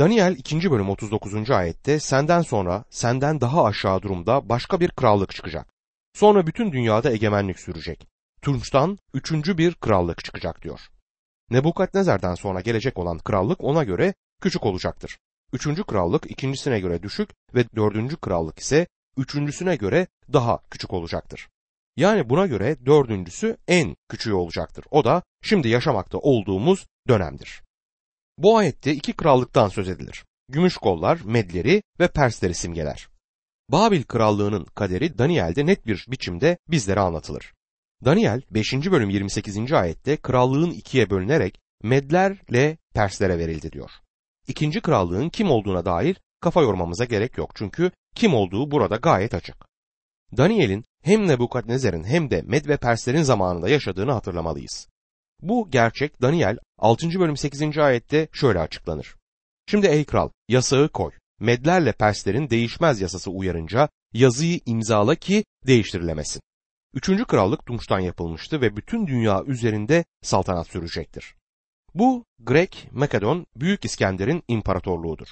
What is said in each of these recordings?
Daniel 2. bölüm 39. ayette senden sonra senden daha aşağı durumda başka bir krallık çıkacak. Sonra bütün dünyada egemenlik sürecek. Tunç'tan üçüncü bir krallık çıkacak diyor. Nebukadnezar'dan sonra gelecek olan krallık ona göre küçük olacaktır. Üçüncü krallık ikincisine göre düşük ve dördüncü krallık ise üçüncüsüne göre daha küçük olacaktır. Yani buna göre dördüncüsü en küçüğü olacaktır. O da şimdi yaşamakta olduğumuz dönemdir. Bu ayette iki krallıktan söz edilir. Gümüş kollar, Medleri ve Persleri simgeler. Babil krallığının kaderi Daniel'de net bir biçimde bizlere anlatılır. Daniel 5. bölüm 28. ayette krallığın ikiye bölünerek Medlerle Perslere verildi diyor. İkinci krallığın kim olduğuna dair kafa yormamıza gerek yok çünkü kim olduğu burada gayet açık. Daniel'in hem Nebukadnezar'ın hem de Med ve Perslerin zamanında yaşadığını hatırlamalıyız. Bu gerçek Daniel 6. bölüm 8. ayette şöyle açıklanır. Şimdi ey kral yasağı koy. Medlerle Perslerin değişmez yasası uyarınca yazıyı imzala ki değiştirilemesin. Üçüncü krallık Tunç'tan yapılmıştı ve bütün dünya üzerinde saltanat sürecektir. Bu Grek, Makedon, Büyük İskender'in imparatorluğudur.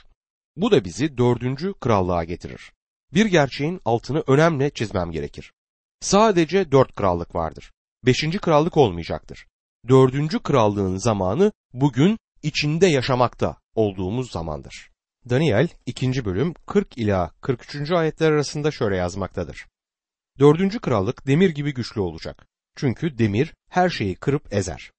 Bu da bizi dördüncü krallığa getirir. Bir gerçeğin altını önemli çizmem gerekir. Sadece dört krallık vardır. Beşinci krallık olmayacaktır. Dördüncü krallığın zamanı bugün içinde yaşamakta olduğumuz zamandır. Daniel 2. bölüm 40 ila 43. ayetler arasında şöyle yazmaktadır. Dördüncü krallık demir gibi güçlü olacak. Çünkü demir her şeyi kırıp ezer.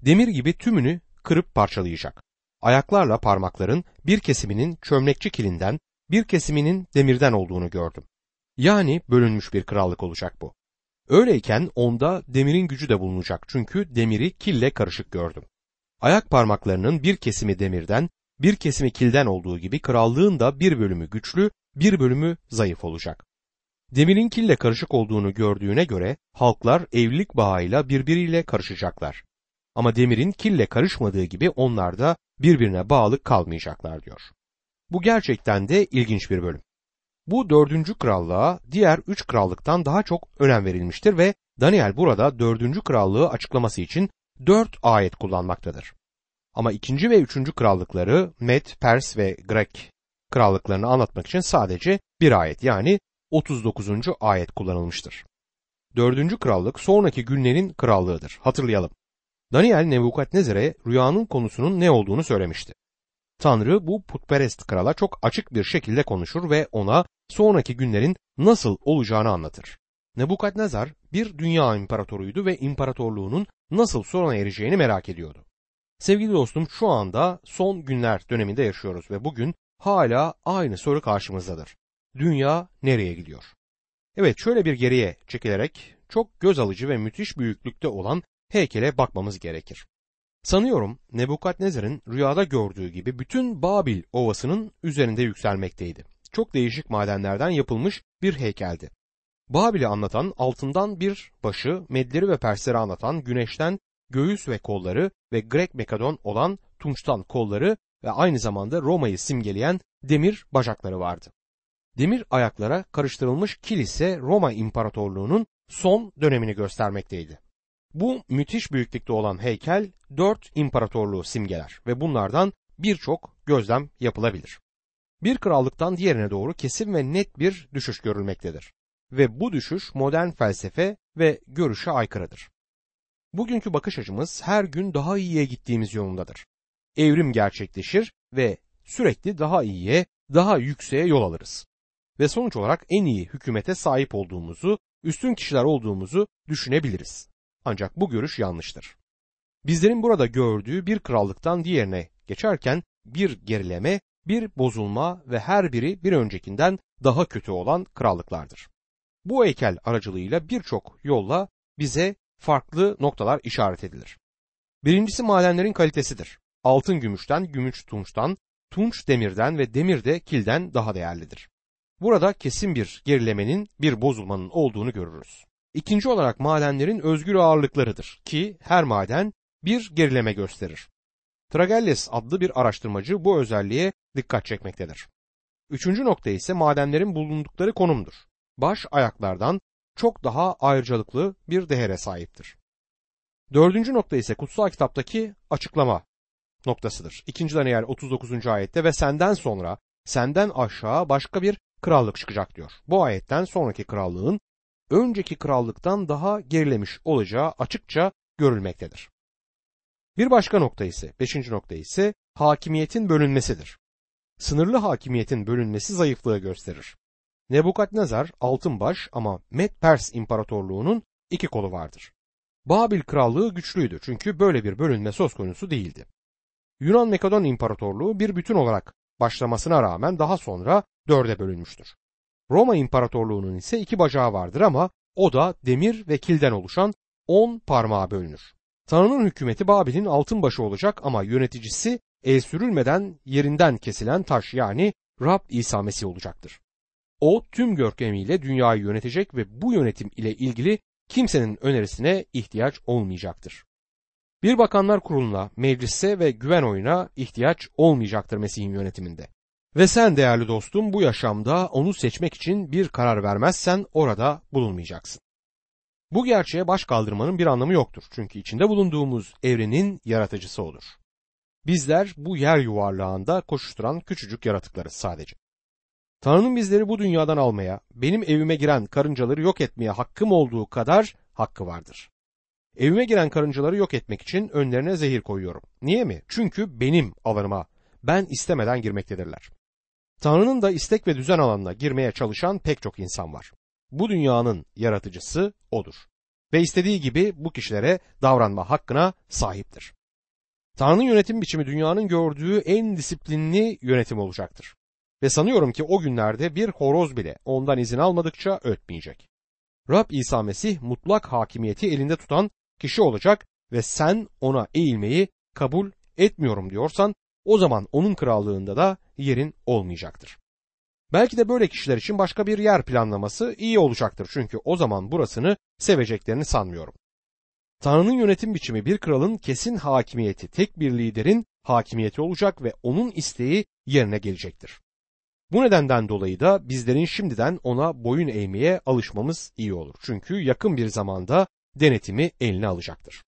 Demir gibi tümünü kırıp parçalayacak. Ayaklarla parmakların bir kesiminin çömlekçi kilinden, bir kesiminin demirden olduğunu gördüm. Yani bölünmüş bir krallık olacak bu. Öyleyken onda demirin gücü de bulunacak çünkü demiri kille karışık gördüm. Ayak parmaklarının bir kesimi demirden, bir kesimi kilden olduğu gibi krallığın da bir bölümü güçlü, bir bölümü zayıf olacak. Demirin kille karışık olduğunu gördüğüne göre halklar evlilik bağıyla birbiriyle karışacaklar. Ama demirin kille karışmadığı gibi onlar da birbirine bağlı kalmayacaklar diyor. Bu gerçekten de ilginç bir bölüm. Bu dördüncü krallığa diğer üç krallıktan daha çok önem verilmiştir ve Daniel burada dördüncü krallığı açıklaması için dört ayet kullanmaktadır. Ama ikinci ve üçüncü krallıkları Med, Pers ve Grek krallıklarını anlatmak için sadece bir ayet yani 39. ayet kullanılmıştır. Dördüncü krallık sonraki günlerin krallığıdır. Hatırlayalım. Daniel Nebukadnezar'e rüyanın konusunun ne olduğunu söylemişti. Tanrı bu putperest krala çok açık bir şekilde konuşur ve ona sonraki günlerin nasıl olacağını anlatır. Nebukadnezar bir dünya imparatoruydu ve imparatorluğunun nasıl sona ereceğini merak ediyordu. Sevgili dostum şu anda son günler döneminde yaşıyoruz ve bugün hala aynı soru karşımızdadır. Dünya nereye gidiyor? Evet şöyle bir geriye çekilerek çok göz alıcı ve müthiş büyüklükte olan heykele bakmamız gerekir. Sanıyorum Nebukadnezar'ın rüyada gördüğü gibi bütün Babil ovasının üzerinde yükselmekteydi. Çok değişik madenlerden yapılmış bir heykeldi. Babil'i anlatan altından bir başı, Medleri ve Persleri anlatan güneşten göğüs ve kolları ve Grek Mekadon olan tunçtan kolları ve aynı zamanda Roma'yı simgeleyen demir bacakları vardı. Demir ayaklara karıştırılmış kilise Roma İmparatorluğu'nun son dönemini göstermekteydi. Bu müthiş büyüklükte olan heykel dört imparatorluğu simgeler ve bunlardan birçok gözlem yapılabilir. Bir krallıktan diğerine doğru kesin ve net bir düşüş görülmektedir. Ve bu düşüş modern felsefe ve görüşe aykırıdır. Bugünkü bakış açımız her gün daha iyiye gittiğimiz yolundadır. Evrim gerçekleşir ve sürekli daha iyiye, daha yükseğe yol alırız. Ve sonuç olarak en iyi hükümete sahip olduğumuzu, üstün kişiler olduğumuzu düşünebiliriz. Ancak bu görüş yanlıştır. Bizlerin burada gördüğü bir krallıktan diğerine geçerken bir gerileme, bir bozulma ve her biri bir öncekinden daha kötü olan krallıklardır. Bu heykel aracılığıyla birçok yolla bize farklı noktalar işaret edilir. Birincisi madenlerin kalitesidir. Altın gümüşten, gümüş tunçtan, tunç demirden ve demir de kilden daha değerlidir. Burada kesin bir gerilemenin, bir bozulmanın olduğunu görürüz. İkinci olarak madenlerin özgür ağırlıklarıdır ki her maden bir gerileme gösterir. Tragelles adlı bir araştırmacı bu özelliğe dikkat çekmektedir. Üçüncü nokta ise madenlerin bulundukları konumdur. Baş ayaklardan çok daha ayrıcalıklı bir değere sahiptir. Dördüncü nokta ise kutsal kitaptaki açıklama. noktasıdır. 2. Daniel 39. ayette ve senden sonra senden aşağı başka bir krallık çıkacak diyor. Bu ayetten sonraki krallığın önceki krallıktan daha gerilemiş olacağı açıkça görülmektedir. Bir başka nokta ise, beşinci nokta ise hakimiyetin bölünmesidir. Sınırlı hakimiyetin bölünmesi zayıflığı gösterir. Nebukadnezar altın baş ama Med-Pers İmparatorluğu'nun iki kolu vardır. Babil krallığı güçlüydü çünkü böyle bir bölünme söz konusu değildi. Yunan Makedon İmparatorluğu bir bütün olarak başlamasına rağmen daha sonra dörde bölünmüştür. Roma İmparatorluğu'nun ise iki bacağı vardır ama o da demir ve kilden oluşan on parmağa bölünür. Tanrı'nın hükümeti Babil'in altın başı olacak ama yöneticisi el sürülmeden yerinden kesilen taş yani Rab İsa Mesih olacaktır. O tüm görkemiyle dünyayı yönetecek ve bu yönetim ile ilgili kimsenin önerisine ihtiyaç olmayacaktır. Bir bakanlar kuruluna, meclise ve güven oyuna ihtiyaç olmayacaktır Mesih'in yönetiminde. Ve sen değerli dostum bu yaşamda onu seçmek için bir karar vermezsen orada bulunmayacaksın. Bu gerçeğe baş kaldırmanın bir anlamı yoktur. Çünkü içinde bulunduğumuz evrenin yaratıcısı olur. Bizler bu yer yuvarlağında koşuşturan küçücük yaratıklarız sadece. Tanrı'nın bizleri bu dünyadan almaya, benim evime giren karıncaları yok etmeye hakkım olduğu kadar hakkı vardır. Evime giren karıncaları yok etmek için önlerine zehir koyuyorum. Niye mi? Çünkü benim alanıma ben istemeden girmektedirler. Tanrı'nın da istek ve düzen alanına girmeye çalışan pek çok insan var. Bu dünyanın yaratıcısı odur. Ve istediği gibi bu kişilere davranma hakkına sahiptir. Tanrı'nın yönetim biçimi dünyanın gördüğü en disiplinli yönetim olacaktır. Ve sanıyorum ki o günlerde bir horoz bile ondan izin almadıkça ötmeyecek. Rab İsa Mesih mutlak hakimiyeti elinde tutan kişi olacak ve sen ona eğilmeyi kabul etmiyorum diyorsan o zaman onun krallığında da yerin olmayacaktır. Belki de böyle kişiler için başka bir yer planlaması iyi olacaktır çünkü o zaman burasını seveceklerini sanmıyorum. Tanrı'nın yönetim biçimi bir kralın kesin hakimiyeti, tek bir liderin hakimiyeti olacak ve onun isteği yerine gelecektir. Bu nedenden dolayı da bizlerin şimdiden ona boyun eğmeye alışmamız iyi olur. Çünkü yakın bir zamanda denetimi eline alacaktır.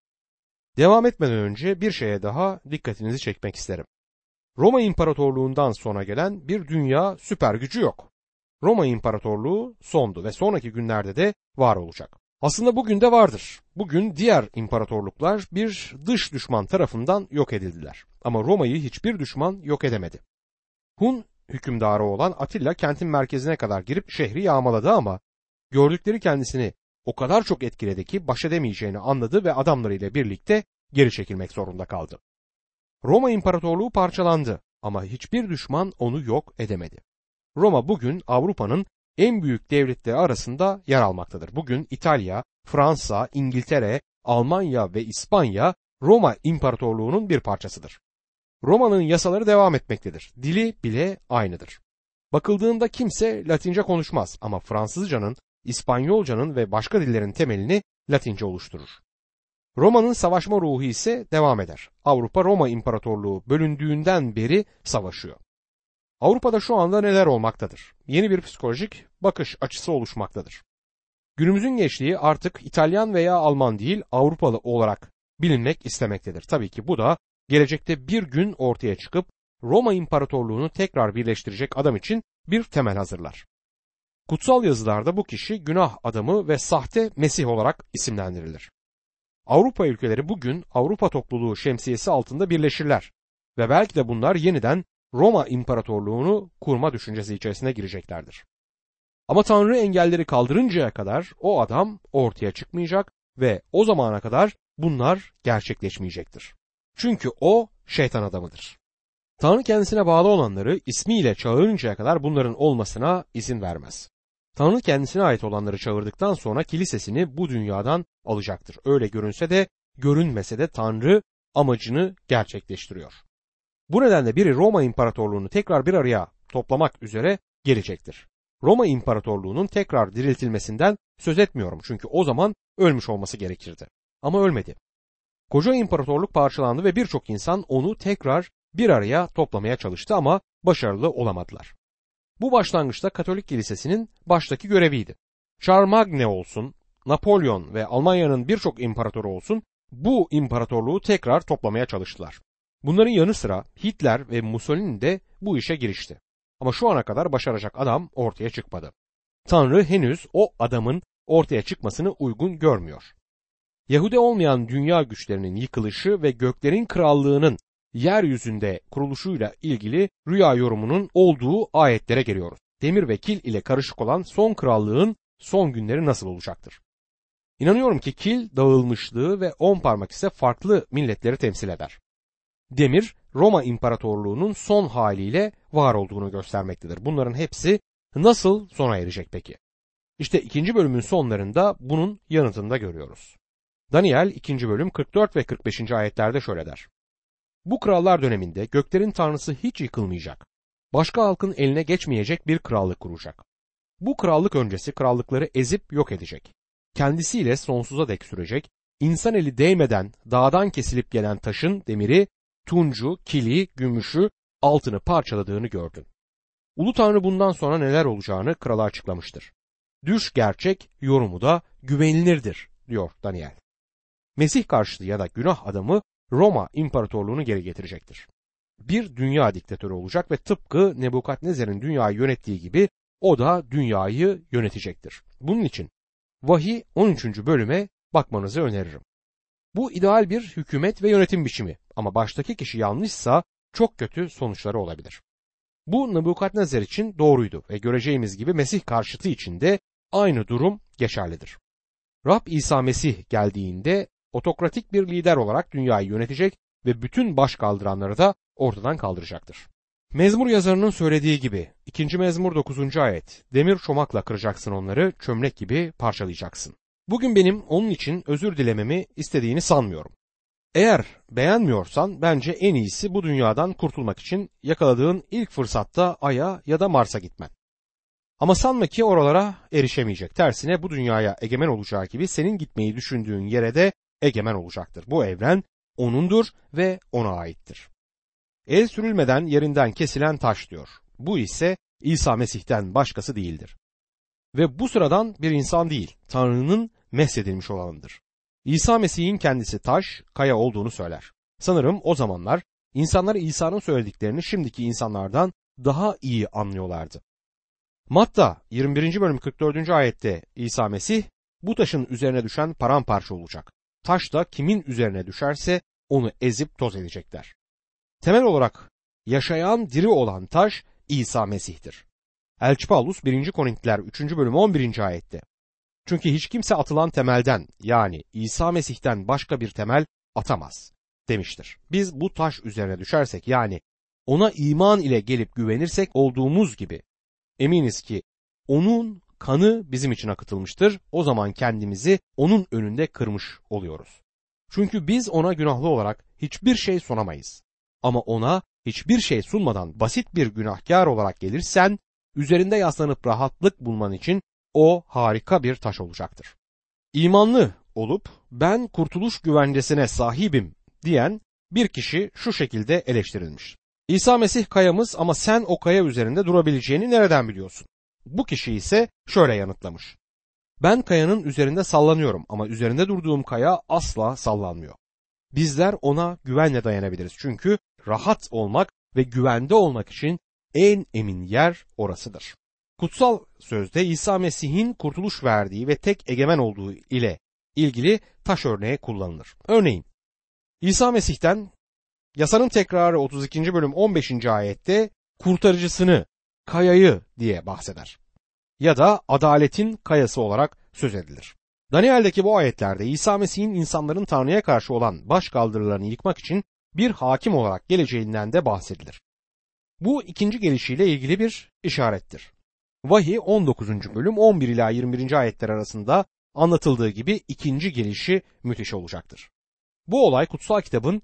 Devam etmeden önce bir şeye daha dikkatinizi çekmek isterim. Roma İmparatorluğundan sonra gelen bir dünya süper gücü yok. Roma İmparatorluğu sondu ve sonraki günlerde de var olacak. Aslında bugün de vardır. Bugün diğer imparatorluklar bir dış düşman tarafından yok edildiler. Ama Roma'yı hiçbir düşman yok edemedi. Hun hükümdarı olan Atilla kentin merkezine kadar girip şehri yağmaladı ama gördükleri kendisini o kadar çok etkiledi ki baş edemeyeceğini anladı ve adamlarıyla birlikte geri çekilmek zorunda kaldı. Roma İmparatorluğu parçalandı ama hiçbir düşman onu yok edemedi. Roma bugün Avrupa'nın en büyük devletleri arasında yer almaktadır. Bugün İtalya, Fransa, İngiltere, Almanya ve İspanya Roma İmparatorluğu'nun bir parçasıdır. Roma'nın yasaları devam etmektedir. Dili bile aynıdır. Bakıldığında kimse Latince konuşmaz ama Fransızcanın, İspanyolcanın ve başka dillerin temelini Latince oluşturur. Roma'nın savaşma ruhu ise devam eder. Avrupa Roma İmparatorluğu bölündüğünden beri savaşıyor. Avrupa'da şu anda neler olmaktadır? Yeni bir psikolojik bakış açısı oluşmaktadır. Günümüzün gençliği artık İtalyan veya Alman değil Avrupalı olarak bilinmek istemektedir. Tabii ki bu da gelecekte bir gün ortaya çıkıp Roma İmparatorluğunu tekrar birleştirecek adam için bir temel hazırlar. Kutsal yazılarda bu kişi günah adamı ve sahte Mesih olarak isimlendirilir. Avrupa ülkeleri bugün Avrupa topluluğu şemsiyesi altında birleşirler ve belki de bunlar yeniden Roma İmparatorluğunu kurma düşüncesi içerisine gireceklerdir. Ama Tanrı engelleri kaldırıncaya kadar o adam ortaya çıkmayacak ve o zamana kadar bunlar gerçekleşmeyecektir. Çünkü o şeytan adamıdır. Tanrı kendisine bağlı olanları ismiyle çağırıncaya kadar bunların olmasına izin vermez. Tanrı kendisine ait olanları çağırdıktan sonra kilisesini bu dünyadan alacaktır. Öyle görünse de görünmese de Tanrı amacını gerçekleştiriyor. Bu nedenle biri Roma İmparatorluğunu tekrar bir araya toplamak üzere gelecektir. Roma İmparatorluğu'nun tekrar diriltilmesinden söz etmiyorum çünkü o zaman ölmüş olması gerekirdi. Ama ölmedi. Koca imparatorluk parçalandı ve birçok insan onu tekrar bir araya toplamaya çalıştı ama başarılı olamadılar. Bu başlangıçta Katolik Kilisesi'nin baştaki göreviydi. Charmagne olsun, Napolyon ve Almanya'nın birçok imparatoru olsun bu imparatorluğu tekrar toplamaya çalıştılar. Bunların yanı sıra Hitler ve Mussolini de bu işe girişti. Ama şu ana kadar başaracak adam ortaya çıkmadı. Tanrı henüz o adamın ortaya çıkmasını uygun görmüyor. Yahudi olmayan dünya güçlerinin yıkılışı ve göklerin krallığının yeryüzünde kuruluşuyla ilgili rüya yorumunun olduğu ayetlere geliyoruz. Demir ve kil ile karışık olan son krallığın son günleri nasıl olacaktır? İnanıyorum ki kil dağılmışlığı ve on parmak ise farklı milletleri temsil eder. Demir Roma İmparatorluğu'nun son haliyle var olduğunu göstermektedir. Bunların hepsi nasıl sona erecek peki? İşte ikinci bölümün sonlarında bunun yanıtını da görüyoruz. Daniel 2. bölüm 44 ve 45. ayetlerde şöyle der. Bu krallar döneminde göklerin tanrısı hiç yıkılmayacak. Başka halkın eline geçmeyecek bir krallık kuracak. Bu krallık öncesi krallıkları ezip yok edecek. Kendisiyle sonsuza dek sürecek, insan eli değmeden dağdan kesilip gelen taşın demiri, tuncu, kili, gümüşü, altını parçaladığını gördün. Ulu Tanrı bundan sonra neler olacağını krala açıklamıştır. Düş gerçek, yorumu da güvenilirdir, diyor Daniel. Mesih karşıtı ya da günah adamı Roma İmparatorluğunu geri getirecektir. Bir dünya diktatörü olacak ve tıpkı Nebukadnezer'in dünyayı yönettiği gibi o da dünyayı yönetecektir. Bunun için Vahiy 13. bölüme bakmanızı öneririm. Bu ideal bir hükümet ve yönetim biçimi ama baştaki kişi yanlışsa çok kötü sonuçları olabilir. Bu Nebukadnezar için doğruydu ve göreceğimiz gibi Mesih karşıtı için de aynı durum geçerlidir. Rab İsa Mesih geldiğinde otokratik bir lider olarak dünyayı yönetecek ve bütün baş kaldıranları da ortadan kaldıracaktır. Mezmur yazarının söylediği gibi 2. mezmur 9. ayet demir çomakla kıracaksın onları çömlek gibi parçalayacaksın. Bugün benim onun için özür dilememi istediğini sanmıyorum. Eğer beğenmiyorsan bence en iyisi bu dünyadan kurtulmak için yakaladığın ilk fırsatta Ay'a ya da Mars'a gitmen. Ama sanma ki oralara erişemeyecek. Tersine bu dünyaya egemen olacağı gibi senin gitmeyi düşündüğün yere de egemen olacaktır. Bu evren onundur ve ona aittir. El sürülmeden yerinden kesilen taş diyor. Bu ise İsa Mesih'ten başkası değildir. Ve bu sıradan bir insan değil, Tanrı'nın mesedilmiş olanıdır. İsa Mesih'in kendisi taş, kaya olduğunu söyler. Sanırım o zamanlar insanlar İsa'nın söylediklerini şimdiki insanlardan daha iyi anlıyorlardı. Matta 21. bölüm 44. ayette İsa Mesih bu taşın üzerine düşen paramparça olacak. Taş da kimin üzerine düşerse onu ezip toz edecekler. Temel olarak yaşayan diri olan taş İsa Mesih'tir. Elçi Paulus 1. Korintiler 3. bölüm 11. ayette. Çünkü hiç kimse atılan temelden yani İsa Mesih'ten başka bir temel atamaz demiştir. Biz bu taş üzerine düşersek yani ona iman ile gelip güvenirsek olduğumuz gibi eminiz ki onun kanı bizim için akıtılmıştır. O zaman kendimizi onun önünde kırmış oluyoruz. Çünkü biz ona günahlı olarak hiçbir şey sunamayız. Ama ona hiçbir şey sunmadan basit bir günahkar olarak gelirsen üzerinde yaslanıp rahatlık bulman için o harika bir taş olacaktır. İmanlı olup ben kurtuluş güvencesine sahibim diyen bir kişi şu şekilde eleştirilmiş. İsa Mesih kayamız ama sen o kaya üzerinde durabileceğini nereden biliyorsun? Bu kişi ise şöyle yanıtlamış. Ben kayanın üzerinde sallanıyorum ama üzerinde durduğum kaya asla sallanmıyor. Bizler ona güvenle dayanabiliriz çünkü rahat olmak ve güvende olmak için en emin yer orasıdır. Kutsal sözde İsa Mesih'in kurtuluş verdiği ve tek egemen olduğu ile ilgili taş örneği kullanılır. Örneğin İsa Mesih'ten yasanın tekrarı 32. bölüm 15. ayette kurtarıcısını, kayayı diye bahseder. Ya da adaletin kayası olarak söz edilir. Daniel'deki bu ayetlerde İsa Mesih'in insanların Tanrı'ya karşı olan baş kaldırılarını yıkmak için bir hakim olarak geleceğinden de bahsedilir. Bu ikinci gelişiyle ilgili bir işarettir. Vahiy 19. bölüm 11 ila 21. ayetler arasında anlatıldığı gibi ikinci gelişi müthiş olacaktır. Bu olay kutsal kitabın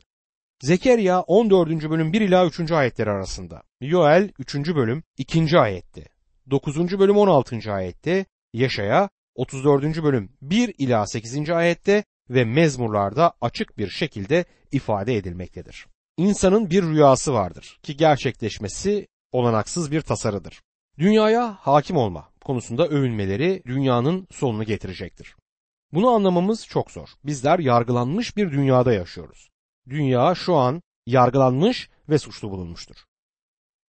Zekeriya 14. bölüm 1 ila 3. ayetleri arasında, Yoel 3. bölüm 2. ayette, 9. bölüm 16. ayette, Yaşaya 34. bölüm 1 ila 8. ayette ve mezmurlarda açık bir şekilde ifade edilmektedir. İnsanın bir rüyası vardır ki gerçekleşmesi olanaksız bir tasarıdır. Dünyaya hakim olma konusunda övünmeleri dünyanın sonunu getirecektir. Bunu anlamamız çok zor. Bizler yargılanmış bir dünyada yaşıyoruz. Dünya şu an yargılanmış ve suçlu bulunmuştur.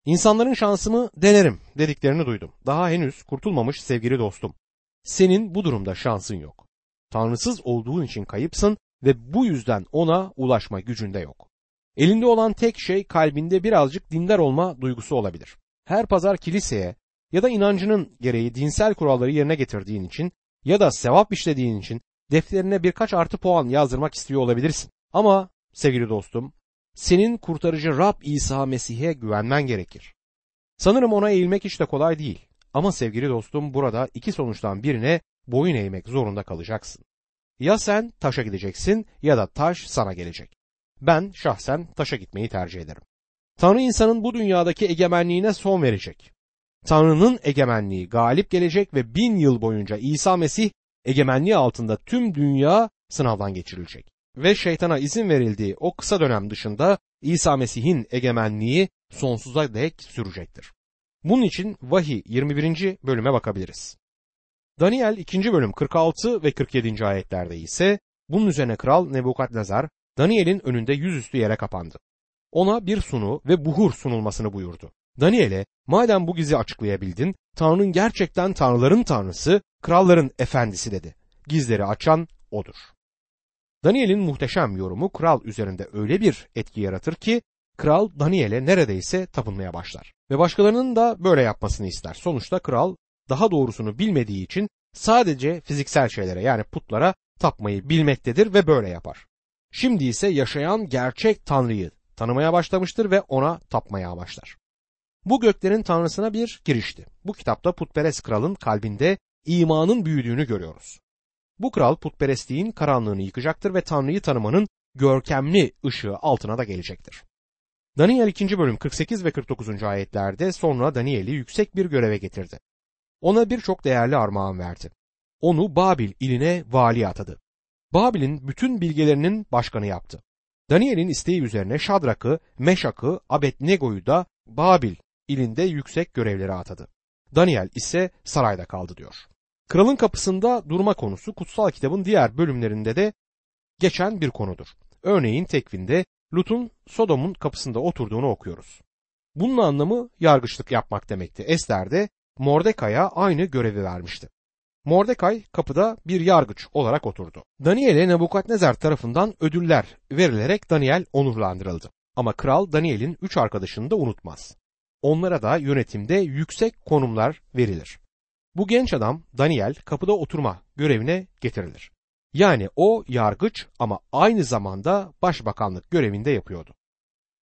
İnsanların şansımı denerim dediklerini duydum. Daha henüz kurtulmamış sevgili dostum. Senin bu durumda şansın yok. Tanrısız olduğun için kayıpsın ve bu yüzden ona ulaşma gücünde yok. Elinde olan tek şey kalbinde birazcık dindar olma duygusu olabilir. Her pazar kiliseye ya da inancının gereği dinsel kuralları yerine getirdiğin için ya da sevap işlediğin için defterine birkaç artı puan yazdırmak istiyor olabilirsin. Ama sevgili dostum, senin kurtarıcı Rab İsa Mesih'e güvenmen gerekir. Sanırım ona eğilmek hiç de kolay değil. Ama sevgili dostum burada iki sonuçtan birine boyun eğmek zorunda kalacaksın. Ya sen taşa gideceksin ya da taş sana gelecek. Ben şahsen taşa gitmeyi tercih ederim. Tanrı insanın bu dünyadaki egemenliğine son verecek. Tanrı'nın egemenliği galip gelecek ve bin yıl boyunca İsa Mesih egemenliği altında tüm dünya sınavdan geçirilecek. Ve şeytana izin verildiği o kısa dönem dışında İsa Mesih'in egemenliği sonsuza dek sürecektir. Bunun için vahiy 21. bölüme bakabiliriz. Daniel 2. bölüm 46 ve 47. ayetlerde ise bunun üzerine kral Nebukadnezar Daniel'in önünde yüzüstü yere kapandı. Ona bir sunu ve buhur sunulmasını buyurdu. Daniel'e madem bu gizi açıklayabildin Tanrı'nın gerçekten tanrıların tanrısı, kralların efendisi dedi. Gizleri açan odur. Daniel'in muhteşem yorumu kral üzerinde öyle bir etki yaratır ki kral Daniel'e neredeyse tapınmaya başlar. Ve başkalarının da böyle yapmasını ister. Sonuçta kral daha doğrusunu bilmediği için sadece fiziksel şeylere yani putlara tapmayı bilmektedir ve böyle yapar. Şimdi ise yaşayan gerçek Tanrı'yı tanımaya başlamıştır ve ona tapmaya başlar. Bu göklerin tanrısına bir girişti. Bu kitapta putperest kralın kalbinde imanın büyüdüğünü görüyoruz. Bu kral putperestliğin karanlığını yıkacaktır ve Tanrı'yı tanımanın görkemli ışığı altına da gelecektir. Daniel 2. bölüm 48 ve 49. ayetlerde sonra Daniel'i yüksek bir göreve getirdi. Ona birçok değerli armağan verdi. Onu Babil iline vali atadı. Babil'in bütün bilgelerinin başkanı yaptı. Daniel'in isteği üzerine Şadrak'ı, Meşak'ı, Abednego'yu da Babil ilinde yüksek görevlere atadı. Daniel ise sarayda kaldı diyor. Kralın kapısında durma konusu kutsal kitabın diğer bölümlerinde de geçen bir konudur. Örneğin tekvinde Lut'un Sodom'un kapısında oturduğunu okuyoruz. Bunun anlamı yargıçlık yapmak demekti. Ester de Mordekay'a aynı görevi vermişti. Mordekay kapıda bir yargıç olarak oturdu. Daniel'e Nebukadnezar tarafından ödüller verilerek Daniel onurlandırıldı. Ama kral Daniel'in üç arkadaşını da unutmaz. Onlara da yönetimde yüksek konumlar verilir. Bu genç adam Daniel kapıda oturma görevine getirilir. Yani o yargıç ama aynı zamanda başbakanlık görevinde yapıyordu.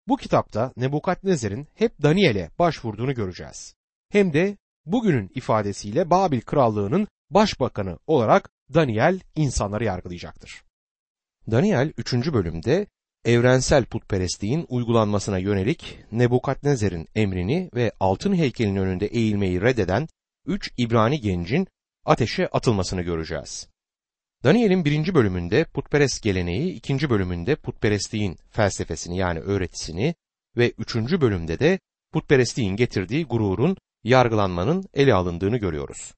Bu kitapta Nebukadnezar'ın hep Daniel'e başvurduğunu göreceğiz. Hem de bugünün ifadesiyle Babil krallığının başbakanı olarak Daniel insanları yargılayacaktır. Daniel 3. bölümde evrensel putperestliğin uygulanmasına yönelik Nebukadnezar'ın emrini ve altın heykelin önünde eğilmeyi reddeden üç İbrani gencin ateşe atılmasını göreceğiz. Daniel'in birinci bölümünde putperest geleneği, ikinci bölümünde putperestliğin felsefesini yani öğretisini ve üçüncü bölümde de putperestliğin getirdiği gururun yargılanmanın ele alındığını görüyoruz.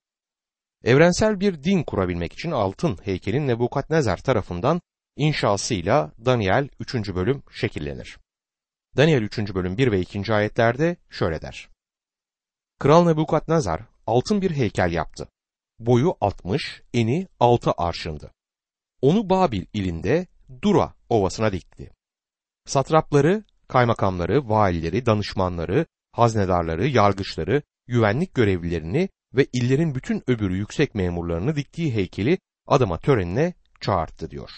Evrensel bir din kurabilmek için altın heykelin Nebukadnezar tarafından inşasıyla Daniel 3. bölüm şekillenir. Daniel 3. bölüm 1 ve 2. ayetlerde şöyle der. Kral Nebukadnezar altın bir heykel yaptı. Boyu 60, eni 6 arşındı. Onu Babil ilinde Dura ovasına dikti. Satrapları, kaymakamları, valileri, danışmanları, haznedarları, yargıçları, güvenlik görevlilerini ve illerin bütün öbürü yüksek memurlarını diktiği heykeli adama törenine çağırttı diyor.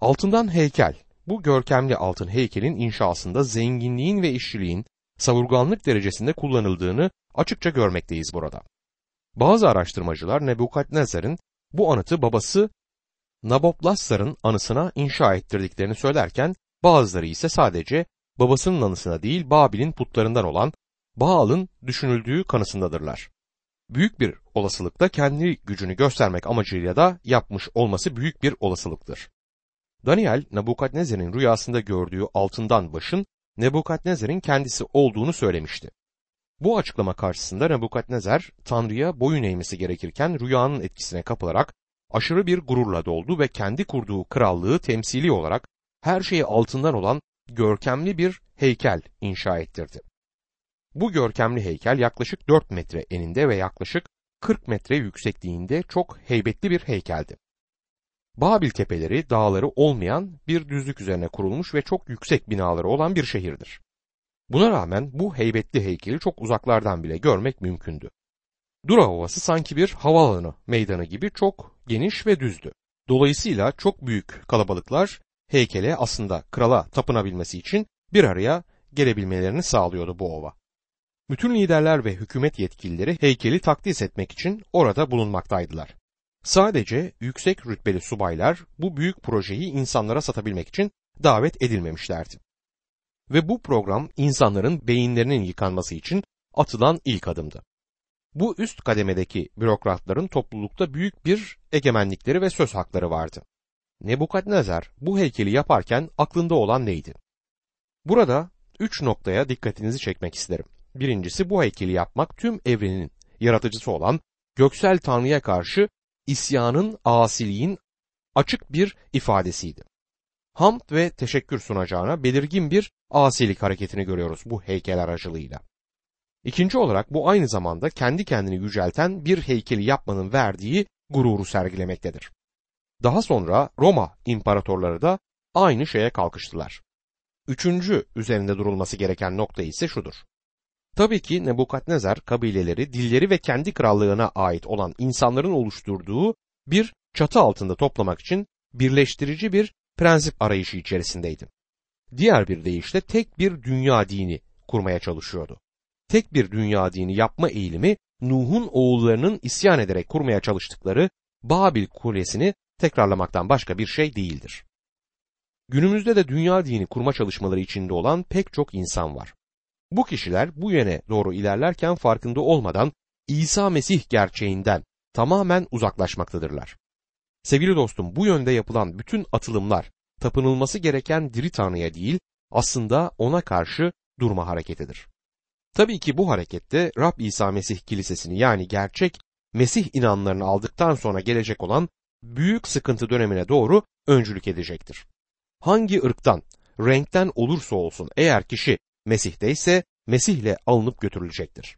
Altından heykel. Bu görkemli altın heykelin inşasında zenginliğin ve işçiliğin savurganlık derecesinde kullanıldığını açıkça görmekteyiz burada. Bazı araştırmacılar Nebukadnezar'ın bu anıtı babası Nabopolassar'ın anısına inşa ettirdiklerini söylerken bazıları ise sadece babasının anısına değil Babil'in putlarından olan Baal'ın düşünüldüğü kanısındadırlar. Büyük bir olasılıkla kendi gücünü göstermek amacıyla da yapmış olması büyük bir olasılıktır. Daniel, Nebukadnezar'ın rüyasında gördüğü altından başın Nebukadnezar'ın kendisi olduğunu söylemişti. Bu açıklama karşısında Nebukadnezar Tanrı'ya boyun eğmesi gerekirken rüyanın etkisine kapılarak aşırı bir gururla doldu ve kendi kurduğu krallığı temsili olarak her şeyi altından olan görkemli bir heykel inşa ettirdi. Bu görkemli heykel yaklaşık 4 metre eninde ve yaklaşık 40 metre yüksekliğinde çok heybetli bir heykeldi. Babil tepeleri dağları olmayan bir düzlük üzerine kurulmuş ve çok yüksek binaları olan bir şehirdir. Buna rağmen bu heybetli heykeli çok uzaklardan bile görmek mümkündü. Dura Ovası sanki bir havaalanı meydanı gibi çok geniş ve düzdü. Dolayısıyla çok büyük kalabalıklar heykele aslında krala tapınabilmesi için bir araya gelebilmelerini sağlıyordu bu ova. Bütün liderler ve hükümet yetkilileri heykeli takdis etmek için orada bulunmaktaydılar. Sadece yüksek rütbeli subaylar bu büyük projeyi insanlara satabilmek için davet edilmemişlerdi. Ve bu program insanların beyinlerinin yıkanması için atılan ilk adımdı. Bu üst kademedeki bürokratların toplulukta büyük bir egemenlikleri ve söz hakları vardı. Nebukadnezar bu heykeli yaparken aklında olan neydi? Burada üç noktaya dikkatinizi çekmek isterim. Birincisi bu heykeli yapmak tüm evrenin yaratıcısı olan göksel Tanrı'ya karşı isyanın, asiliğin açık bir ifadesiydi. Hamd ve teşekkür sunacağına belirgin bir asilik hareketini görüyoruz bu heykel aracılığıyla. İkinci olarak bu aynı zamanda kendi kendini yücelten bir heykeli yapmanın verdiği gururu sergilemektedir. Daha sonra Roma imparatorları da aynı şeye kalkıştılar. Üçüncü üzerinde durulması gereken nokta ise şudur. Tabii ki Nebukadnezar kabileleri, dilleri ve kendi krallığına ait olan insanların oluşturduğu bir çatı altında toplamak için birleştirici bir prensip arayışı içerisindeydi. Diğer bir deyişle tek bir dünya dini kurmaya çalışıyordu. Tek bir dünya dini yapma eğilimi Nuh'un oğullarının isyan ederek kurmaya çalıştıkları Babil kulesini tekrarlamaktan başka bir şey değildir. Günümüzde de dünya dini kurma çalışmaları içinde olan pek çok insan var. Bu kişiler bu yöne doğru ilerlerken farkında olmadan İsa Mesih gerçeğinden tamamen uzaklaşmaktadırlar. Sevgili dostum bu yönde yapılan bütün atılımlar tapınılması gereken diri Tanrı'ya değil aslında ona karşı durma hareketidir. Tabii ki bu harekette Rab İsa Mesih kilisesini yani gerçek Mesih inanlarını aldıktan sonra gelecek olan büyük sıkıntı dönemine doğru öncülük edecektir. Hangi ırktan, renkten olursa olsun eğer kişi Mesih'te ise Mesih'le alınıp götürülecektir.